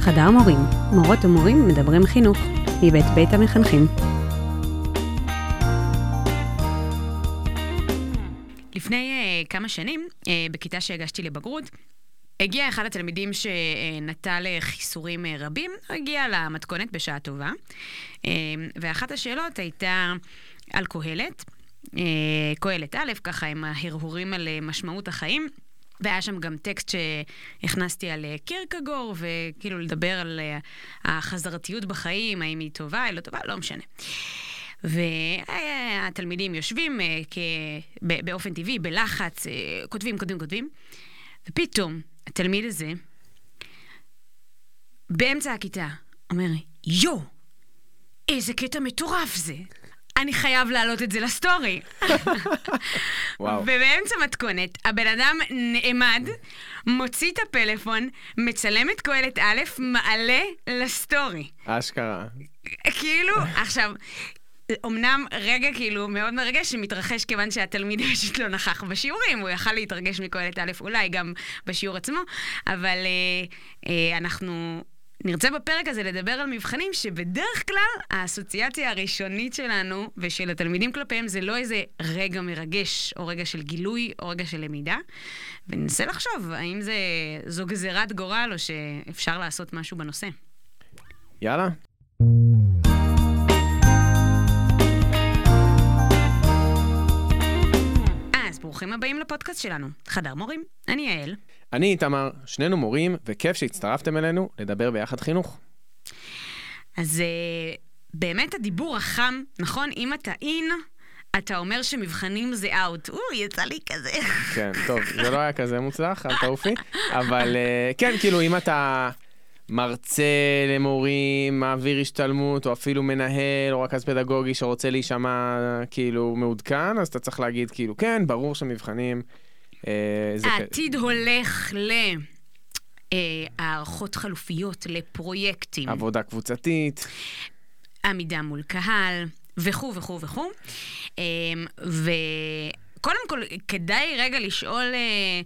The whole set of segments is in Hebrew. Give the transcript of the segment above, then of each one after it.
חדר מורים, מורות ומורים מדברים חינוך, מבית בית המחנכים. לפני uh, כמה שנים, uh, בכיתה שהגשתי לבגרות, הגיע אחד התלמידים שנטל חיסורים אה, רבים, הגיע למתכונת בשעה טובה, ואחת השאלות הייתה על קהלת, קהלת א', ככה עם ההרהורים על משמעות החיים. והיה שם גם טקסט שהכנסתי על אה, קירקגור, וכאילו לדבר על אה, החזרתיות בחיים, האם היא טובה, היא לא טובה, לא משנה. והתלמידים יושבים אה, באופן טבעי, בלחץ, כותבים, כותבים, כותבים, ופתאום התלמיד הזה, באמצע הכיתה, אומר, יואו, איזה קטע מטורף זה. אני חייב להעלות את זה לסטורי. ובאמצע מתכונת, הבן אדם נעמד, מוציא את הפלאפון, מצלם את קהלת א', מעלה לסטורי. אשכרה. כאילו, עכשיו, אמנם רגע כאילו מאוד מרגש שמתרחש כיוון שהתלמיד פשוט לא נכח בשיעורים, הוא יכל להתרגש מקהלת א', אולי גם בשיעור עצמו, אבל אה, אה, אנחנו נרצה בפרק הזה לדבר על מבחנים שבדרך כלל האסוציאציה הראשונית שלנו ושל התלמידים כלפיהם זה לא איזה רגע מרגש, או רגע של גילוי, או רגע של למידה. וננסה לחשוב האם זה, זו גזירת גורל או שאפשר לעשות משהו בנושא. יאללה. אז ברוכים הבאים לפודקאסט שלנו, חדר מורים, אני יעל. אני איתמר, שנינו מורים, וכיף שהצטרפתם אלינו לדבר ביחד חינוך. אז uh, באמת הדיבור החם, נכון? אם אתה אין, אתה אומר שמבחנים זה אאוט. או, יצא לי כזה. כן, טוב, זה לא היה כזה מוצלח, אל תעופי. אבל uh, כן, כאילו, אם אתה מרצה למורים, מעביר השתלמות, או אפילו מנהל, או רכז פדגוגי שרוצה להישמע כאילו מעודכן, אז אתה צריך להגיד כאילו, כן, ברור שמבחנים... אה, העתיד הולך ל... הערכות חלופיות לפרויקטים. עבודה קבוצתית. עמידה מול קהל, וכו' וכו' וכו'. אה, וקודם כל, כדאי רגע לשאול אה,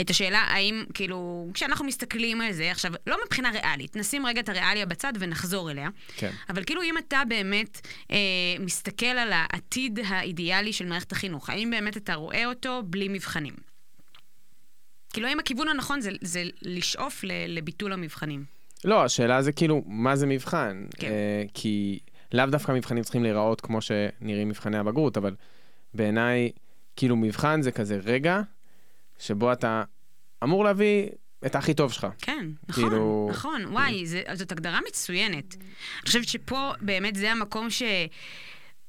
את השאלה האם, כאילו, כשאנחנו מסתכלים על זה, עכשיו, לא מבחינה ריאלית, נשים רגע את הריאליה בצד ונחזור אליה. כן. אבל כאילו, אם אתה באמת אה, מסתכל על העתיד האידיאלי של מערכת החינוך, האם באמת אתה רואה אותו בלי מבחנים? כאילו, האם הכיוון הנכון זה, זה לשאוף ל, לביטול המבחנים? לא, השאלה זה כאילו, מה זה מבחן? כן. אה, כי לאו דווקא מבחנים צריכים להיראות כמו שנראים מבחני הבגרות, אבל בעיניי, כאילו, מבחן זה כזה רגע שבו אתה אמור להביא את הכי טוב שלך. כן, נכון, כאילו... נכון, וואי, זה, זאת הגדרה מצוינת. אני חושבת שפה באמת זה המקום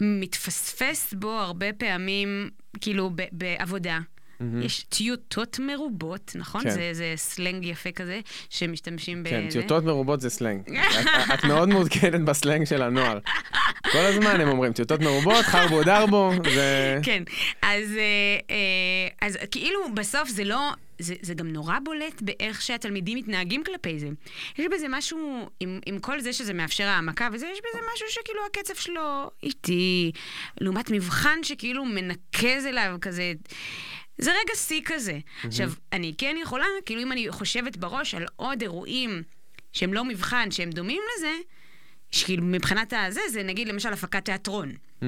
שמתפספס בו הרבה פעמים, כאילו, בעבודה. Mm-hmm. יש טיוטות מרובות, נכון? כן. זה, זה סלנג יפה כזה, שמשתמשים ב... כן, טיוטות מרובות זה סלנג. את, את מאוד מעודכנת בסלנג של הנוער. כל הזמן הם אומרים, טיוטות מרובות, חרבו דרבו, זה... כן, אז, אה, אה, אז כאילו בסוף זה לא... זה, זה גם נורא בולט באיך שהתלמידים מתנהגים כלפי זה. יש בזה משהו, עם, עם כל זה שזה מאפשר העמקה וזה, יש בזה משהו שכאילו הקצב שלו איטי, לעומת מבחן שכאילו מנקז אליו כזה זה רגע שיא כזה. Mm-hmm. עכשיו, אני כן יכולה, כאילו אם אני חושבת בראש על עוד אירועים שהם לא מבחן, שהם דומים לזה, שכאילו מבחינת הזה, זה נגיד למשל הפקת תיאטרון. Mm-hmm.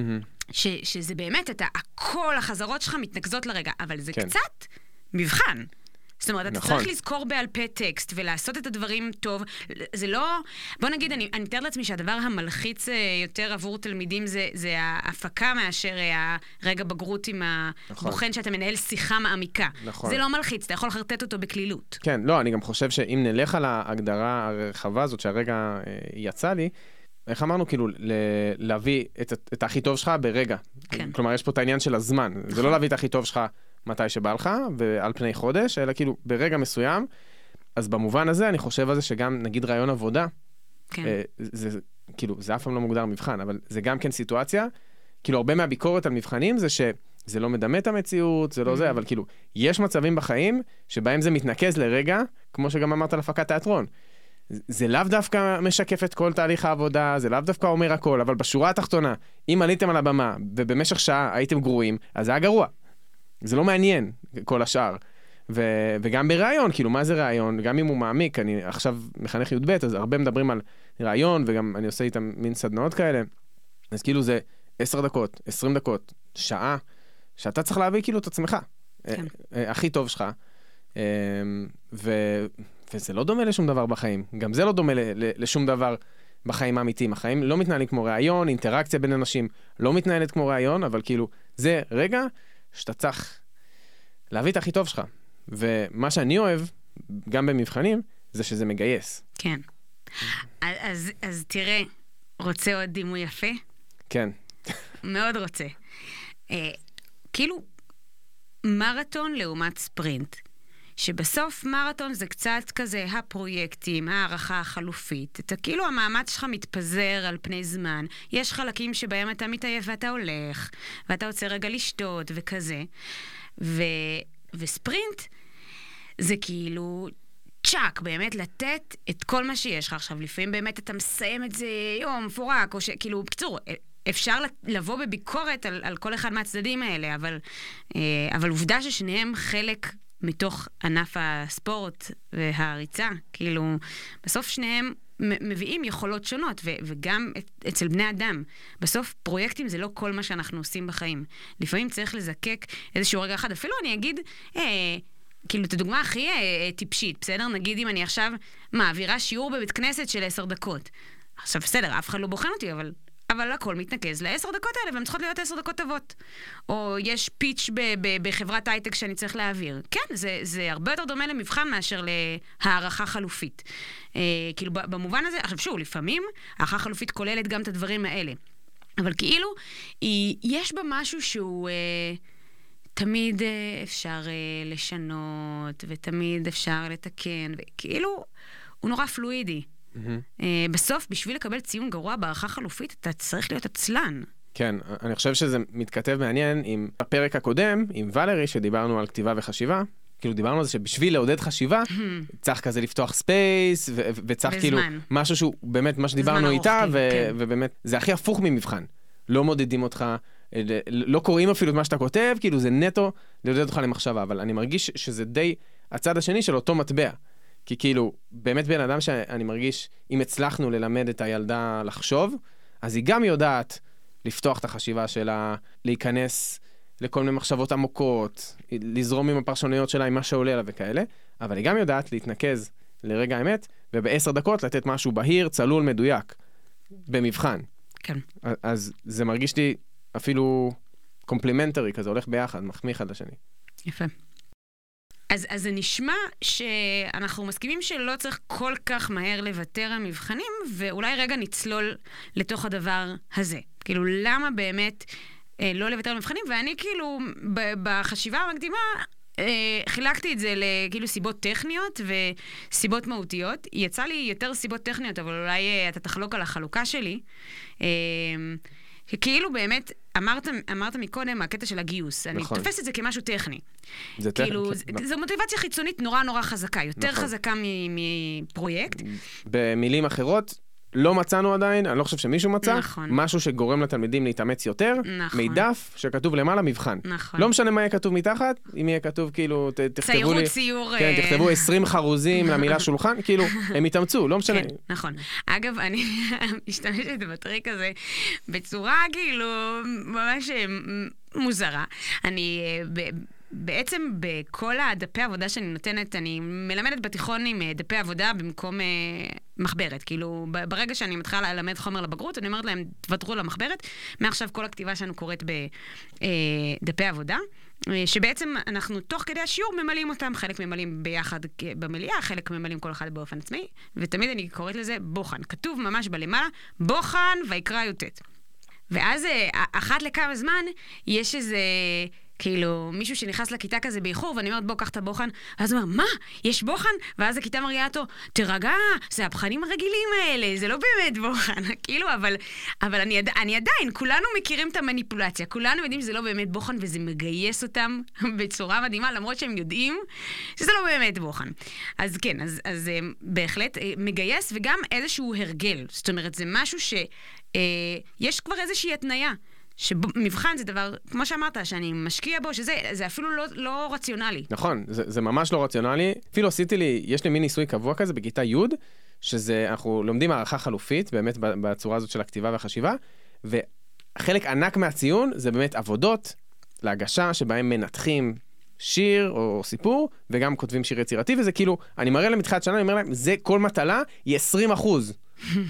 ש, שזה באמת, אתה, הכל, החזרות שלך מתנקזות לרגע, אבל זה כן. קצת מבחן. זאת אומרת, אתה נכון. צריך לזכור בעל פה טקסט ולעשות את הדברים טוב. זה לא... בוא נגיד, אני, אני מתארת לעצמי שהדבר המלחיץ אה, יותר עבור תלמידים זה, זה ההפקה מאשר אה, הרגע בגרות עם נכון. הבוחן, שאתה מנהל שיחה מעמיקה. נכון. זה לא מלחיץ, אתה יכול לחרטט אותו בקלילות. כן, לא, אני גם חושב שאם נלך על ההגדרה הרחבה הזאת שהרגע אה, יצא לי, איך אמרנו, כאילו, להביא את, את הכי טוב שלך ברגע. כן. כלומר, יש פה את העניין של הזמן. נכון. זה לא להביא את הכי טוב שלך מתי שבא לך, ועל פני חודש, אלא כאילו ברגע מסוים. אז במובן הזה אני חושב על זה שגם נגיד רעיון עבודה, כן. אה, זה, זה כאילו, זה אף פעם לא מוגדר מבחן, אבל זה גם כן סיטואציה, כאילו הרבה מהביקורת על מבחנים זה שזה לא מדמה את המציאות, זה לא mm-hmm. זה, אבל כאילו, יש מצבים בחיים שבהם זה מתנקז לרגע, כמו שגם אמרת על הפקת תיאטרון. זה לאו דווקא משקף את כל תהליך העבודה, זה לאו דווקא אומר הכל, אבל בשורה התחתונה, אם עליתם על הבמה ובמשך שעה הייתם גרועים, אז זה היה גרוע. זה לא מעניין, כל השאר. ו- וגם בראיון, כאילו, מה זה ראיון? גם אם הוא מעמיק, אני עכשיו מחנך י"ב, אז הרבה מדברים על ראיון, וגם אני עושה איתם מין סדנאות כאלה. אז כאילו זה 10 דקות, 20 דקות, שעה, שאתה צריך להביא כאילו את עצמך. כן. אה, אה, הכי טוב שלך. אה, ו- וזה לא דומה לשום דבר בחיים. גם זה לא דומה ל- ל- לשום דבר בחיים האמיתיים. החיים לא מתנהלים כמו ראיון, אינטראקציה בין אנשים לא מתנהלת כמו ראיון, אבל כאילו, זה רגע שאתה צריך להביא את הכי טוב שלך. ומה שאני אוהב, גם במבחנים, זה שזה מגייס. כן. אז, אז תראה, רוצה עוד דימוי יפה? כן. מאוד רוצה. אה, כאילו, מרתון לעומת ספרינט. שבסוף מרתון זה קצת כזה הפרויקטים, הערכה החלופית. אתה כאילו המאמץ שלך מתפזר על פני זמן. יש חלקים שבהם אתה מתעייף ואתה הולך, ואתה רוצה רגע לשתות וכזה. ו... וספרינט זה כאילו צ'אק, באמת לתת את כל מה שיש לך עכשיו. לפעמים באמת אתה מסיים את זה יום מפורק, או שכאילו, בקיצור, אפשר לבוא בביקורת על, על כל אחד מהצדדים האלה, אבל, אה, אבל עובדה ששניהם חלק מתוך ענף הספורט והריצה. כאילו, בסוף שניהם מביאים יכולות שונות, ו- וגם אצל בני אדם. בסוף פרויקטים זה לא כל מה שאנחנו עושים בחיים. לפעמים צריך לזקק איזשהו רגע אחד. אפילו אני אגיד, אה, כאילו, את הדוגמה הכי אה, טיפשית, בסדר? נגיד אם אני עכשיו מעבירה שיעור בבית כנסת של עשר דקות. עכשיו, בסדר, אף אחד לא בוחן אותי, אבל אבל הכל מתנקז לעשר דקות האלה, והן צריכות להיות עשר דקות טובות. או יש פיץ' ב- ב- בחברת הייטק שאני צריך להעביר. כן, זה, זה הרבה יותר דומה למבחן מאשר להערכה חלופית. אה, כאילו, במובן הזה, עכשיו שוב, לפעמים הערכה חלופית כוללת גם את הדברים האלה. אבל כאילו, היא, יש בה משהו שהוא... אה, תמיד אה, אפשר אה, לשנות, ותמיד אפשר לתקן, וכאילו, הוא נורא פלואידי. Mm-hmm. בסוף, בשביל לקבל ציון גרוע בהערכה חלופית, אתה צריך להיות עצלן. כן, אני חושב שזה מתכתב מעניין עם הפרק הקודם, עם ולרי, שדיברנו על כתיבה וחשיבה. כאילו דיברנו על זה שבשביל לעודד חשיבה, mm-hmm. צריך כזה לפתוח space, ו- וצריך בזמן. כאילו משהו שהוא באמת מה שדיברנו איתה, ו- כן. ובאמת, זה הכי הפוך ממבחן. לא מודדים אותך, אה, לא קוראים אפילו את מה שאתה כותב, כאילו זה נטו לעודד אותך למחשבה, אבל אני מרגיש שזה די הצד השני של אותו מטבע. כי כאילו, באמת בן אדם שאני מרגיש, אם הצלחנו ללמד את הילדה לחשוב, אז היא גם יודעת לפתוח את החשיבה שלה, להיכנס לכל מיני מחשבות עמוקות, לזרום עם הפרשנויות שלה, עם מה שעולה לה וכאלה, אבל היא גם יודעת להתנקז לרגע האמת, ובעשר דקות לתת משהו בהיר, צלול, מדויק, במבחן. כן. אז זה מרגיש לי אפילו complementary כזה, הולך ביחד, מחמיא אחד לשני. יפה. אז, אז זה נשמע שאנחנו מסכימים שלא צריך כל כך מהר לוותר על מבחנים, ואולי רגע נצלול לתוך הדבר הזה. כאילו, למה באמת אה, לא לוותר על מבחנים? ואני כאילו, בחשיבה המקדימה, אה, חילקתי את זה לכאילו סיבות טכניות וסיבות מהותיות. יצא לי יותר סיבות טכניות, אבל אולי אה, אתה תחלוק על החלוקה שלי. אה, שכאילו באמת, אמרת, אמרת מקודם, הקטע של הגיוס. נכון. אני תופס את זה כמשהו טכני. זה טכני. כאילו, כן, זו מוטיבציה חיצונית נורא נורא חזקה, יותר נכון. חזקה מפרויקט. במילים אחרות, לא מצאנו עדיין, אני לא חושב שמישהו מצא, נכון. משהו שגורם לתלמידים להתאמץ יותר, נכון. מדף שכתוב למעלה מבחן. נכון. לא משנה מה יהיה כתוב מתחת, אם יהיה כתוב כאילו, ת, תכתבו לי... ציור... כן, אה, תכתבו 20 חרוזים למילה שולחן, כאילו, הם יתאמצו, לא משנה. כן, נכון. אגב, אני משתמשת בטריק הזה בצורה כאילו ממש אה, מוזרה. אני... אה, בעצם בכל הדפי עבודה שאני נותנת, אני מלמדת בתיכון עם אה, דפי עבודה במקום אה, מחברת. כאילו, ברגע שאני מתחילה ללמד חומר לבגרות, אני אומרת להם, תוותרו על המחברת. מעכשיו כל הכתיבה שלנו קורית בדפי אה, עבודה. אה, שבעצם אנחנו תוך כדי השיעור ממלאים אותם, חלק ממלאים ביחד במליאה, חלק ממלאים כל אחד באופן עצמאי, ותמיד אני קוראת לזה בוחן. כתוב ממש בלמעלה, בוחן ויקרא י"ט. ואז אחת לכמה זמן יש איזה... כאילו, מישהו שנכנס לכיתה כזה באיחור, ואני אומרת, בוא, קח את הבוחן, ואז הוא אומר, מה, יש בוחן? ואז הכיתה מרגיעה אותו, תירגע, זה הבחנים הרגילים האלה, זה לא באמת בוחן. כאילו, אבל, אבל אני, אני עדיין, כולנו מכירים את המניפולציה, כולנו יודעים שזה לא באמת בוחן, וזה מגייס אותם בצורה מדהימה, למרות שהם יודעים שזה לא באמת בוחן. אז כן, אז, אז אה, בהחלט אה, מגייס, וגם איזשהו הרגל. זאת אומרת, זה משהו ש... אה, יש כבר איזושהי התניה. שמבחן זה דבר, כמו שאמרת, שאני משקיע בו, שזה זה אפילו לא, לא רציונלי. נכון, זה, זה ממש לא רציונלי. אפילו עשיתי לי, יש לי מין ניסוי קבוע כזה בכיתה י', שזה, אנחנו לומדים הערכה חלופית, באמת בצורה הזאת של הכתיבה והחשיבה, וחלק ענק מהציון זה באמת עבודות להגשה, שבהם מנתחים שיר או סיפור, וגם כותבים שיר יצירתי, וזה כאילו, אני מראה להם מתחילת שנה, אני אומר להם, זה כל מטלה היא 20 אחוז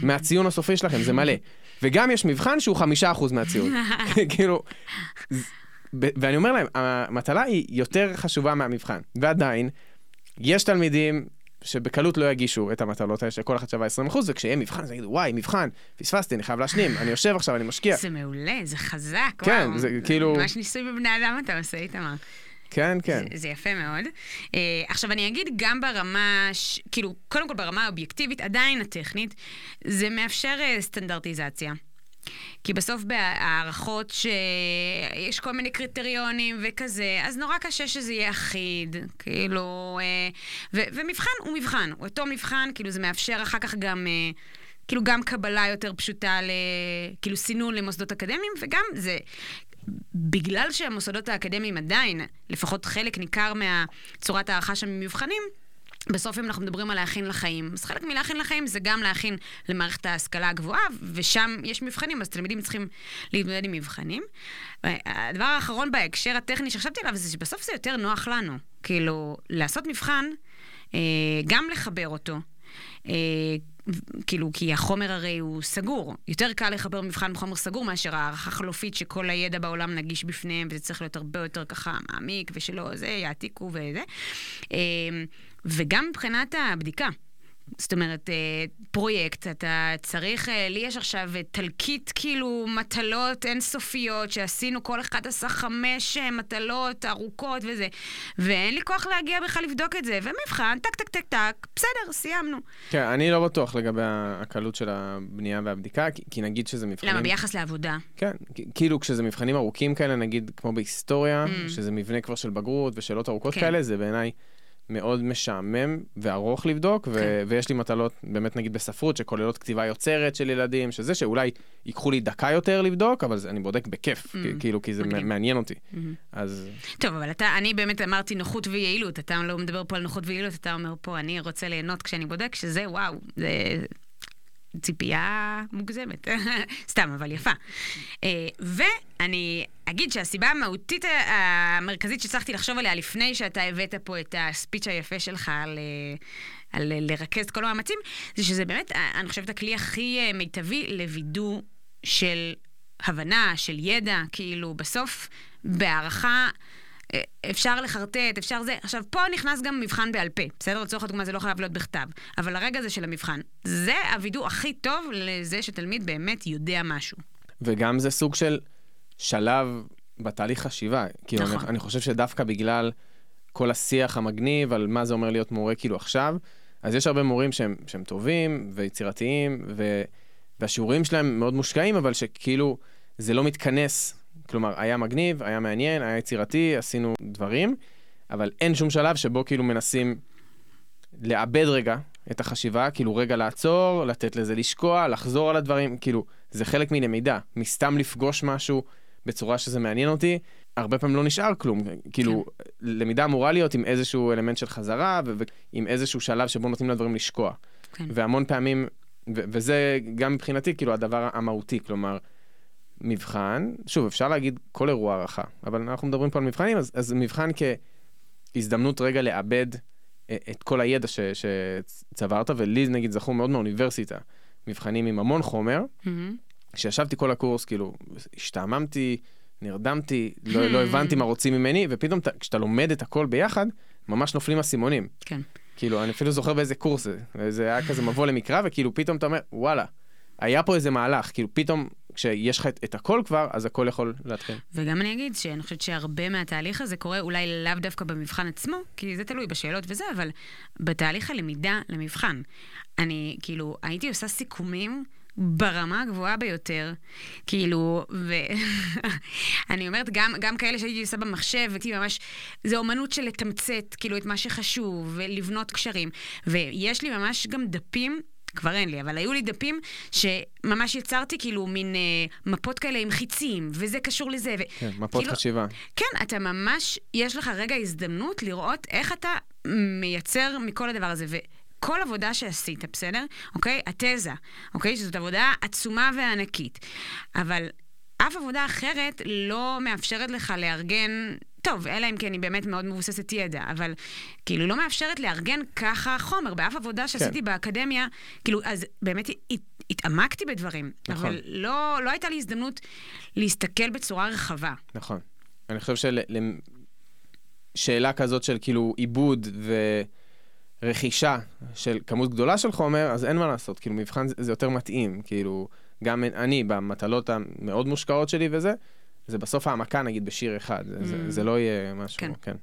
מהציון הסופי שלכם, זה מלא. וגם יש מבחן שהוא 5 אחוז מהציון. כאילו, ואני אומר להם, המטלה היא יותר חשובה מהמבחן. ועדיין, יש תלמידים שבקלות לא יגישו את המטלות האלה שכל אחד שווה 20 אחוז, וכשיהיה מבחן אז יגידו, וואי, מבחן, פספסתי, אני חייב להשלים, אני יושב עכשיו, אני משקיע. זה מעולה, זה חזק, כן, וואו. זה כאילו... ממש ניסוי בבני אדם אתה עושה איתמר. כן, כן. זה, זה יפה מאוד. Uh, עכשיו, אני אגיד גם ברמה, ש... כאילו, קודם כל ברמה האובייקטיבית, עדיין הטכנית, זה מאפשר uh, סטנדרטיזציה. כי בסוף בהערכות שיש כל מיני קריטריונים וכזה, אז נורא קשה שזה יהיה אחיד, כאילו, אה, ו- ומבחן הוא מבחן, הוא אותו מבחן, כאילו זה מאפשר אחר כך גם, כאילו גם קבלה יותר פשוטה, ל- כאילו סינון למוסדות אקדמיים, וגם זה, בגלל שהמוסדות האקדמיים עדיין, לפחות חלק ניכר מהצורת הערכה שם ממבחנים, בסוף אם אנחנו מדברים על להכין לחיים, אז חלק מלהכין לחיים זה גם להכין למערכת ההשכלה הגבוהה, ושם יש מבחנים, אז תלמידים צריכים להתמודד עם מבחנים. הדבר האחרון בהקשר הטכני שחשבתי עליו זה שבסוף זה יותר נוח לנו. כאילו, לעשות מבחן, אה, גם לחבר אותו. אה, כאילו, כי החומר הרי הוא סגור. יותר קל לחבר מבחן בחומר סגור מאשר הערכה חלופית שכל הידע בעולם נגיש בפניהם, וזה צריך להיות הרבה יותר ככה מעמיק, ושלא זה, יעתיקו וזה. אה, וגם מבחינת הבדיקה. זאת אומרת, אה, פרויקט, אתה צריך, אה, לי יש עכשיו אה, תלקית כאילו מטלות אינסופיות שעשינו, כל אחד עשה חמש מטלות ארוכות וזה, ואין לי כוח להגיע בכלל לבדוק את זה, ומבחן, טק טק טק טק, בסדר, סיימנו. כן, אני לא בטוח לגבי הקלות של הבנייה והבדיקה, כי, כי נגיד שזה מבחנים... למה, ביחס לעבודה? כן, כאילו כשזה מבחנים ארוכים כאלה, נגיד כמו בהיסטוריה, mm. שזה מבנה כבר של בגרות ושאלות ארוכות כן. כאלה, זה בעיניי... מאוד משעמם וארוך לבדוק, כן. ו- ויש לי מטלות, באמת נגיד בספרות, שכוללות כתיבה יוצרת של ילדים, שזה שאולי ייקחו לי דקה יותר לבדוק, אבל זה, אני בודק בכיף, mm-hmm. כאילו, כי זה מגניב. מעניין אותי. Mm-hmm. אז... טוב, אבל אתה, אני באמת אמרתי נוחות ויעילות, אתה לא מדבר פה על נוחות ויעילות, אתה אומר פה, אני רוצה ליהנות כשאני בודק, שזה וואו, זה... ציפייה מוגזמת. סתם, אבל יפה. אה, ואני אגיד שהסיבה המהותית המרכזית שהצלחתי לחשוב עליה לפני שאתה הבאת פה את הספיץ' היפה שלך על... על לרכז את כל המאמצים, זה שזה באמת, אני חושבת, הכלי הכי אה, מיטבי לווידוא של הבנה, של ידע, כאילו, בסוף, בהערכה אפשר לחרטט, אפשר זה. עכשיו, פה נכנס גם מבחן בעל פה, בסדר? לצורך הדוגמה זה לא חייב להיות בכתב, אבל הרגע הזה של המבחן, זה הווידוא הכי טוב לזה שתלמיד באמת יודע משהו. וגם זה סוג של שלב בתהליך חשיבה. כאילו, נכון. אני, אני חושב שדווקא בגלל כל השיח המגניב על מה זה אומר להיות מורה כאילו עכשיו, אז יש הרבה מורים שהם, שהם טובים ויצירתיים, ו, והשיעורים שלהם מאוד מושקעים, אבל שכאילו זה לא מתכנס כלומר, היה מגניב, היה מעניין, היה יצירתי, עשינו דברים, אבל אין שום שלב שבו כאילו מנסים לאבד רגע את החשיבה, כאילו רגע לעצור, לתת לזה לשקוע, לחזור על הדברים, כאילו, זה חלק מלמידה, מסתם לפגוש משהו בצורה שזה מעניין אותי, הרבה פעמים לא נשאר כלום, כאילו, כן. למידה אמורה להיות עם איזשהו אלמנט של חזרה, ועם איזשהו שלב שבו נותנים לדברים לשקוע. כן. והמון פעמים, וזה גם מבחינתי, כאילו, הדבר המהותי, כלומר, מבחן, שוב, אפשר להגיד כל אירוע הערכה, אבל אנחנו מדברים פה על מבחנים, אז, אז מבחן כהזדמנות רגע לאבד אה, את כל הידע ש, שצברת, ולי נגיד זכו מאוד מהאוניברסיטה, מבחנים עם המון חומר, mm-hmm. כשישבתי כל הקורס, כאילו, השתעממתי, נרדמתי, לא, לא הבנתי מה רוצים ממני, ופתאום כשאתה לומד את הכל ביחד, ממש נופלים אסימונים. כן. כאילו, אני אפילו זוכר באיזה קורס זה, זה היה כזה מבוא למקרא, וכאילו פתאום אתה אומר, וואלה, היה פה איזה מהלך, כאילו פתאום כשיש לך את, את הכל כבר, אז הכל יכול להתחיל. וגם אני אגיד שאני חושבת שהרבה מהתהליך הזה קורה אולי לאו דווקא במבחן עצמו, כי זה תלוי בשאלות וזה, אבל בתהליך הלמידה למבחן. אני כאילו, הייתי עושה סיכומים. ברמה הגבוהה ביותר, כאילו, ואני אומרת, גם, גם כאלה שהייתי עושה במחשב, וכאילו ממש, זה אומנות של לתמצת, כאילו, את מה שחשוב, ולבנות קשרים. ויש לי ממש גם דפים כבר אין לי, אבל היו לי דפים שממש יצרתי כאילו מין אה, מפות כאלה עם חיצים, וזה קשור לזה. ו... כן, מפות כאילו, חשיבה. כן, אתה ממש, יש לך רגע הזדמנות לראות איך אתה מייצר מכל הדבר הזה. ו... כל עבודה שעשית, בסדר? אוקיי? התזה, אוקיי? שזאת עבודה עצומה וענקית. אבל אף עבודה אחרת לא מאפשרת לך לארגן, טוב, אלא אם כן היא באמת מאוד מבוססת ידע, אבל כאילו לא מאפשרת לארגן ככה חומר. באף עבודה שעשיתי כן. באקדמיה, כאילו, אז באמת התעמקתי בדברים, נכון. אבל לא, לא הייתה לי הזדמנות להסתכל בצורה רחבה. נכון. אני חושב ששאלה כזאת של כאילו עיבוד ורכישה של כמות גדולה של חומר, אז אין מה לעשות, כאילו מבחן זה, זה יותר מתאים, כאילו... גם אני, במטלות המאוד מושקעות שלי וזה, זה בסוף העמקה נגיד בשיר אחד, mm. זה, זה לא יהיה משהו, כן. כן.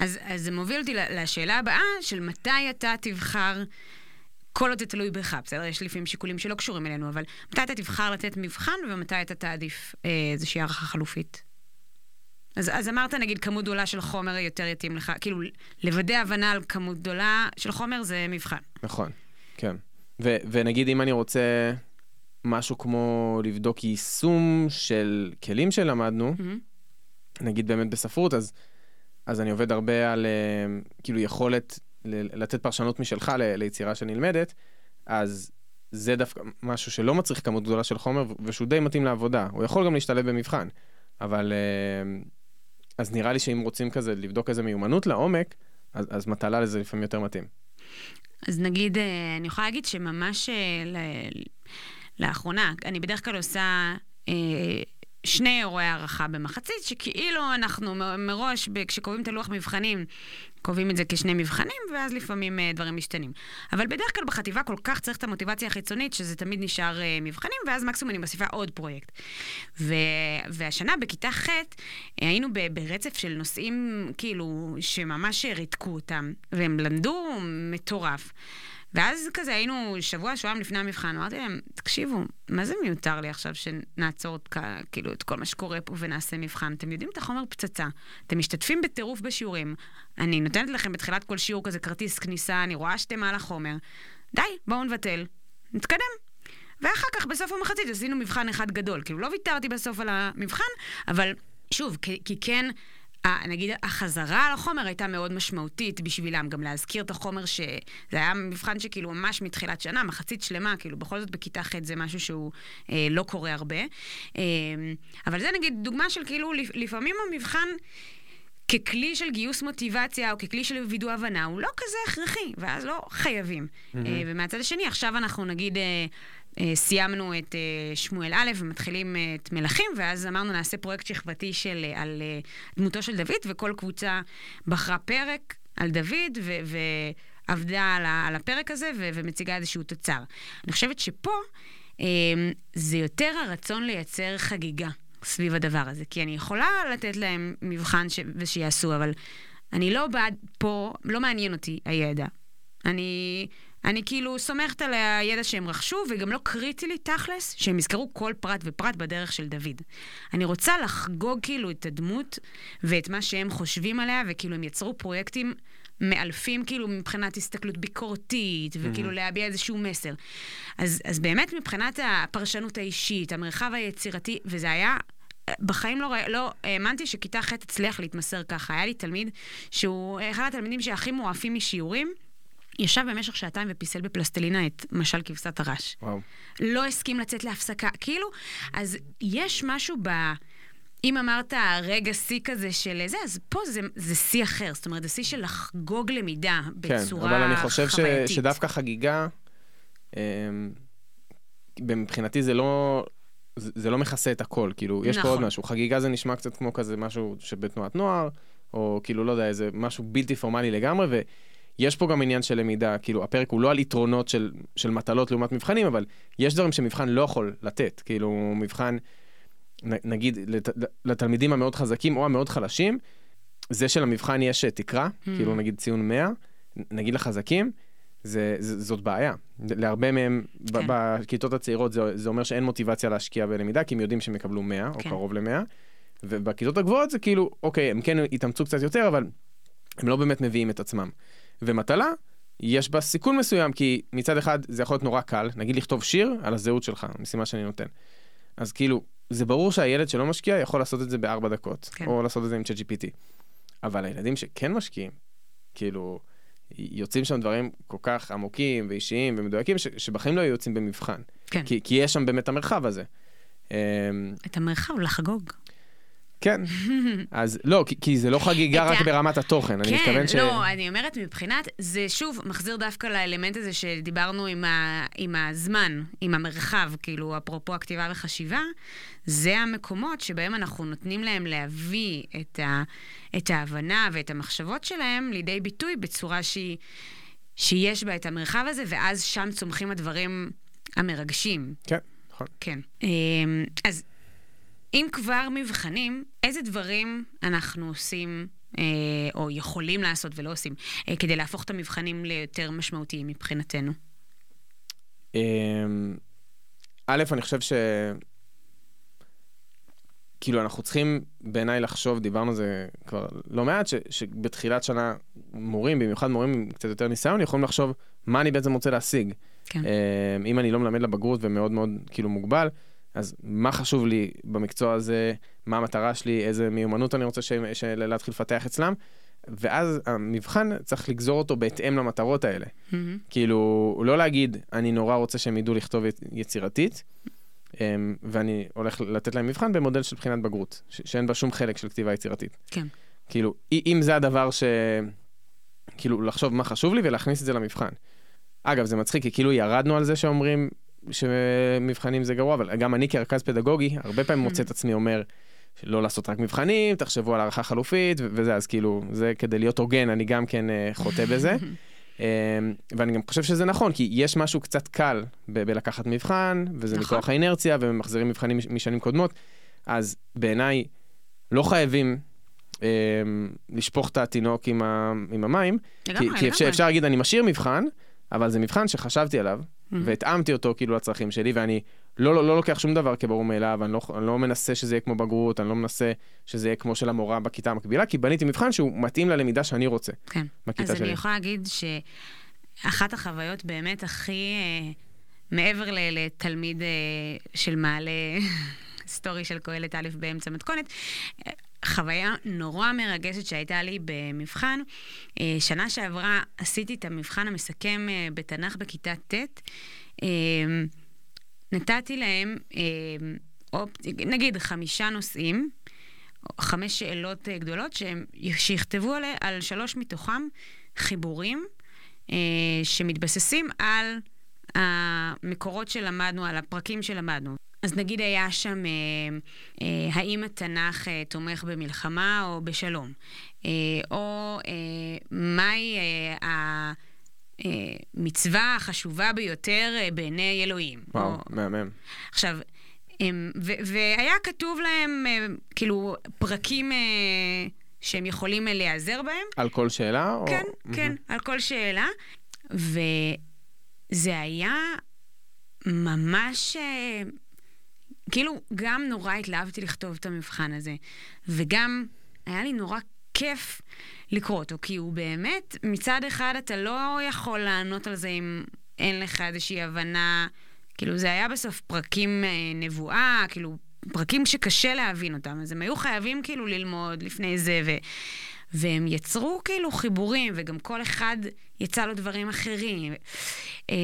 אז, אז זה מוביל אותי לשאלה הבאה של מתי אתה תבחר, כל עוד זה תלוי בך, בסדר? יש לפעמים שיקולים שלא קשורים אלינו, אבל מתי אתה תבחר לתת מבחן ומתי אתה תעדיף אה, איזושהי הערכה חלופית? אז, אז אמרת, נגיד, כמות גדולה של חומר יותר יתאים לך, כאילו, לוודא הבנה על כמות גדולה של חומר זה מבחן. נכון, כן. ו, ונגיד, אם אני רוצה משהו כמו לבדוק יישום של כלים שלמדנו, mm-hmm. נגיד באמת בספרות, אז, אז אני עובד הרבה על uh, כאילו יכולת ל- לתת פרשנות משלך ל- ליצירה שנלמדת, אז זה דווקא משהו שלא מצריך כמות גדולה של חומר ושהוא די מתאים לעבודה. הוא יכול גם להשתלב במבחן, אבל uh, אז נראה לי שאם רוצים כזה לבדוק איזה מיומנות לעומק, אז, אז מטלה לזה לפעמים יותר מתאים. אז נגיד, אה, אני יכולה להגיד שממש... לאחרונה. אני בדרך כלל עושה אה, שני אירועי הערכה במחצית, שכאילו אנחנו מראש, כשקובעים את הלוח מבחנים, קובעים את זה כשני מבחנים, ואז לפעמים אה, דברים משתנים. אבל בדרך כלל בחטיבה כל כך צריך את המוטיבציה החיצונית, שזה תמיד נשאר אה, מבחנים, ואז מקסימום אני מוסיפה עוד פרויקט. ו... והשנה בכיתה ח' אה, היינו ב... ברצף של נושאים, כאילו, שממש ריתקו אותם, והם למדו מטורף. ואז כזה היינו שבוע, שבועיים לפני המבחן, אמרתי להם, תקשיבו, מה זה מיותר לי עכשיו שנעצור את, כאילו, את כל מה שקורה פה ונעשה מבחן? אתם יודעים את החומר פצצה, אתם משתתפים בטירוף בשיעורים, אני נותנת לכם בתחילת כל שיעור כזה כרטיס כניסה, אני רואה שאתם על החומר, די, בואו נבטל, נתקדם. ואחר כך, בסוף המחצית, עשינו מבחן אחד גדול. כאילו, לא ויתרתי בסוף על המבחן, אבל שוב, כי, כי כן... נגיד החזרה על החומר הייתה מאוד משמעותית בשבילם, גם להזכיר את החומר שזה היה מבחן שכאילו ממש מתחילת שנה, מחצית שלמה, כאילו בכל זאת בכיתה ח' זה משהו שהוא אה, לא קורה הרבה. אה, אבל זה נגיד דוגמה של כאילו לפעמים המבחן... ככלי של גיוס מוטיבציה או ככלי של וידוא הבנה, הוא לא כזה הכרחי, ואז לא חייבים. Mm-hmm. Uh, ומהצד השני, עכשיו אנחנו נגיד... Uh, סיימנו את אה, שמואל א' ומתחילים אה, את מלכים, ואז אמרנו נעשה פרויקט שכבתי של, על דמותו של דוד, וכל קבוצה בחרה פרק על דוד. ועבדה על הפרק הזה ו, ומציגה איזשהו תוצר. אני חושבת שפה זה יותר הרצון לייצר חגיגה סביב הדבר הזה, כי אני יכולה לתת להם מבחן ש, ושיעשו, אבל אני לא בעד פה, לא מעניין אותי הידע. אני אני כאילו סומכת על הידע שהם רכשו, וגם לא קריטי לי תכלס שהם יזכרו כל פרט ופרט בדרך של דוד. אני רוצה לחגוג כאילו את הדמות ואת מה שהם חושבים עליה, וכאילו הם יצרו פרויקטים מאלפים כאילו מבחינת הסתכלות ביקורתית, וכאילו mm-hmm. להביע איזשהו מסר. אז, אז באמת מבחינת הפרשנות האישית, המרחב היצירתי, וזה היה בחיים לא, לא האמנתי שכיתה ח' תצליח להתמסר ככה. היה לי תלמיד שהוא אחד התלמידים שהכי מועפים משיעורים. ישב במשך שעתיים ופיסל בפלסטלינה את משל כבשת הרש. וואו. לא הסכים לצאת להפסקה. כאילו, אז יש משהו ב... אם אמרת רגע שיא כזה של זה, אז פה זה, זה שיא אחר. זאת אומרת, זה שיא של לחגוג למידה בצורה חווייתית. כן, אבל אני חושב ש, שדווקא חגיגה, אה, מבחינתי זה לא... זה, זה לא מכסה את הכל, כאילו, יש נכון. פה עוד משהו. חגיגה זה נשמע קצת כמו כזה משהו שבתנועת נוער, או כאילו, לא יודע, איזה משהו בלתי פורמלי לגמרי, ו... יש פה גם עניין של למידה, כאילו הפרק הוא לא על יתרונות של, של מטלות לעומת מבחנים, אבל יש דברים שמבחן לא יכול לתת, כאילו מבחן, נגיד לת, לתלמידים המאוד חזקים או המאוד חלשים, זה שלמבחן יש תקרה, mm. כאילו נגיד ציון 100, נגיד לחזקים, זה, זה, זאת בעיה. להרבה מהם, כן. בכיתות הצעירות זה, זה אומר שאין מוטיבציה להשקיע בלמידה, כי הם יודעים שהם יקבלו 100 כן. או קרוב ל-100, ובכיתות הגבוהות זה כאילו, אוקיי, הם כן יתאמצו קצת יותר, אבל הם לא באמת מביאים את עצמם. ומטלה, יש בה סיכון מסוים, כי מצד אחד זה יכול להיות נורא קל, נגיד לכתוב שיר על הזהות שלך, משימה שאני נותן. אז כאילו, זה ברור שהילד שלא משקיע יכול לעשות את זה בארבע דקות, כן. או לעשות את זה עם ChatGPT. אבל הילדים שכן משקיעים, כאילו, יוצאים שם דברים כל כך עמוקים ואישיים ומדויקים, ש- שבחיים לא יוצאים במבחן. כן. כי, כי יש שם באמת המרחב הזה. אמ, את המרחב לחגוג. כן, אז לא, כי, כי זה לא חגיגה רק. ברמת התוכן, כן, אני מתכוון ש... כן, לא, אני אומרת מבחינת, זה שוב מחזיר דווקא לאלמנט הזה שדיברנו עם, ה, עם הזמן, עם המרחב, כאילו, אפרופו הכתיבה וחשיבה, זה המקומות שבהם אנחנו נותנים להם להביא את, ה, את ההבנה ואת המחשבות שלהם לידי ביטוי בצורה שהיא, שיש בה את המרחב הזה, ואז שם צומחים הדברים המרגשים. כן, נכון. כן. אמ, אז אם כבר מבחנים, איזה דברים אנחנו עושים, אה, או יכולים לעשות ולא עושים, אה, כדי להפוך את המבחנים ליותר משמעותיים מבחינתנו? אמ, א', אני חושב ש... כאילו, אנחנו צריכים בעיניי לחשוב, דיברנו על זה כבר לא מעט, ש, שבתחילת שנה מורים, במיוחד מורים עם קצת יותר ניסיון, יכולים לחשוב מה אני בעצם רוצה להשיג. כן. אמ, אם אני לא מלמד לבגרות ומאוד מאוד כאילו מוגבל, אז מה חשוב לי במקצוע הזה, מה המטרה שלי, איזה מיומנות אני רוצה ש... ש... להתחיל לפתח אצלם, ואז המבחן צריך לגזור אותו בהתאם למטרות האלה. Mm-hmm. כאילו, לא להגיד, אני נורא רוצה שהם ידעו לכתוב יצירתית, אמ, ואני הולך לתת להם מבחן במודל של בחינת בגרות, ש... שאין בה שום חלק של כתיבה יצירתית. כן. כאילו, אם זה הדבר ש... כאילו, לחשוב מה חשוב לי ולהכניס את זה למבחן. אגב, זה מצחיק, כי כאילו ירדנו על זה שאומרים, שמבחנים זה גרוע, אבל גם אני כרכז פדגוגי, הרבה פעמים מוצא את עצמי אומר, לא לעשות רק מבחנים, תחשבו על הערכה חלופית, וזה, אז כאילו, זה כדי להיות הוגן, אני גם כן אה, חוטא בזה. אמ, ואני גם חושב שזה נכון, כי יש משהו קצת קל ב- בלקחת מבחן, וזה נכון. מכוח האינרציה, ומחזירים מבחנים משנים קודמות, אז בעיניי לא חייבים אה, לשפוך את התינוק עם, ה- עם המים, לגמרי, כי, כי אפשר, אפשר להגיד, אני משאיר מבחן, אבל זה מבחן שחשבתי עליו, mm-hmm. והתאמתי אותו כאילו לצרכים שלי, ואני לא, לא, לא לוקח שום דבר כברור מאליו, אני לא, אני לא מנסה שזה יהיה כמו בגרות, אני לא מנסה שזה יהיה כמו של המורה בכיתה המקבילה, כי בניתי מבחן שהוא מתאים ללמידה שאני רוצה. כן. בכיתה אז שלי. אז אני יכולה להגיד שאחת החוויות באמת הכי, אה, מעבר לתלמיד אה, של מעלה סטורי של קהלת א' באמצע מתכונת, חוויה נורא מרגשת שהייתה לי במבחן. אה, שנה שעברה עשיתי את המבחן המסכם אה, בתנ"ך בכיתה ט'. אה, נתתי להם, נגיד, חמישה נושאים, חמש שאלות גדולות, שהם, שיכתבו על, על שלוש מתוכם חיבורים שמתבססים על המקורות שלמדנו, על הפרקים שלמדנו. אז נגיד היה שם, אה, אה, האם התנ"ך אה, תומך במלחמה או בשלום? אה, או אה, מהי אה, המצווה החשובה ביותר אה, בעיני אלוהים? וואו, או... מהמם. עכשיו, הם, ו, והיה כתוב להם, אה, כאילו, פרקים... אה, שהם יכולים אה, להיעזר בהם. על כל שאלה? כן, או... כן, mm-hmm. על כל שאלה. וזה היה ממש אה, כאילו, גם נורא התלהבתי לכתוב את המבחן הזה, וגם היה לי נורא כיף לקרוא אותו, כי הוא באמת, מצד אחד אתה לא יכול לענות על זה אם אין לך איזושהי הבנה, כאילו זה היה בסוף פרקים אה, נבואה, כאילו פרקים שקשה להבין אותם, אז הם היו חייבים כאילו ללמוד לפני זה, ו... והם יצרו כאילו חיבורים, וגם כל אחד יצא לו דברים אחרים. אמ,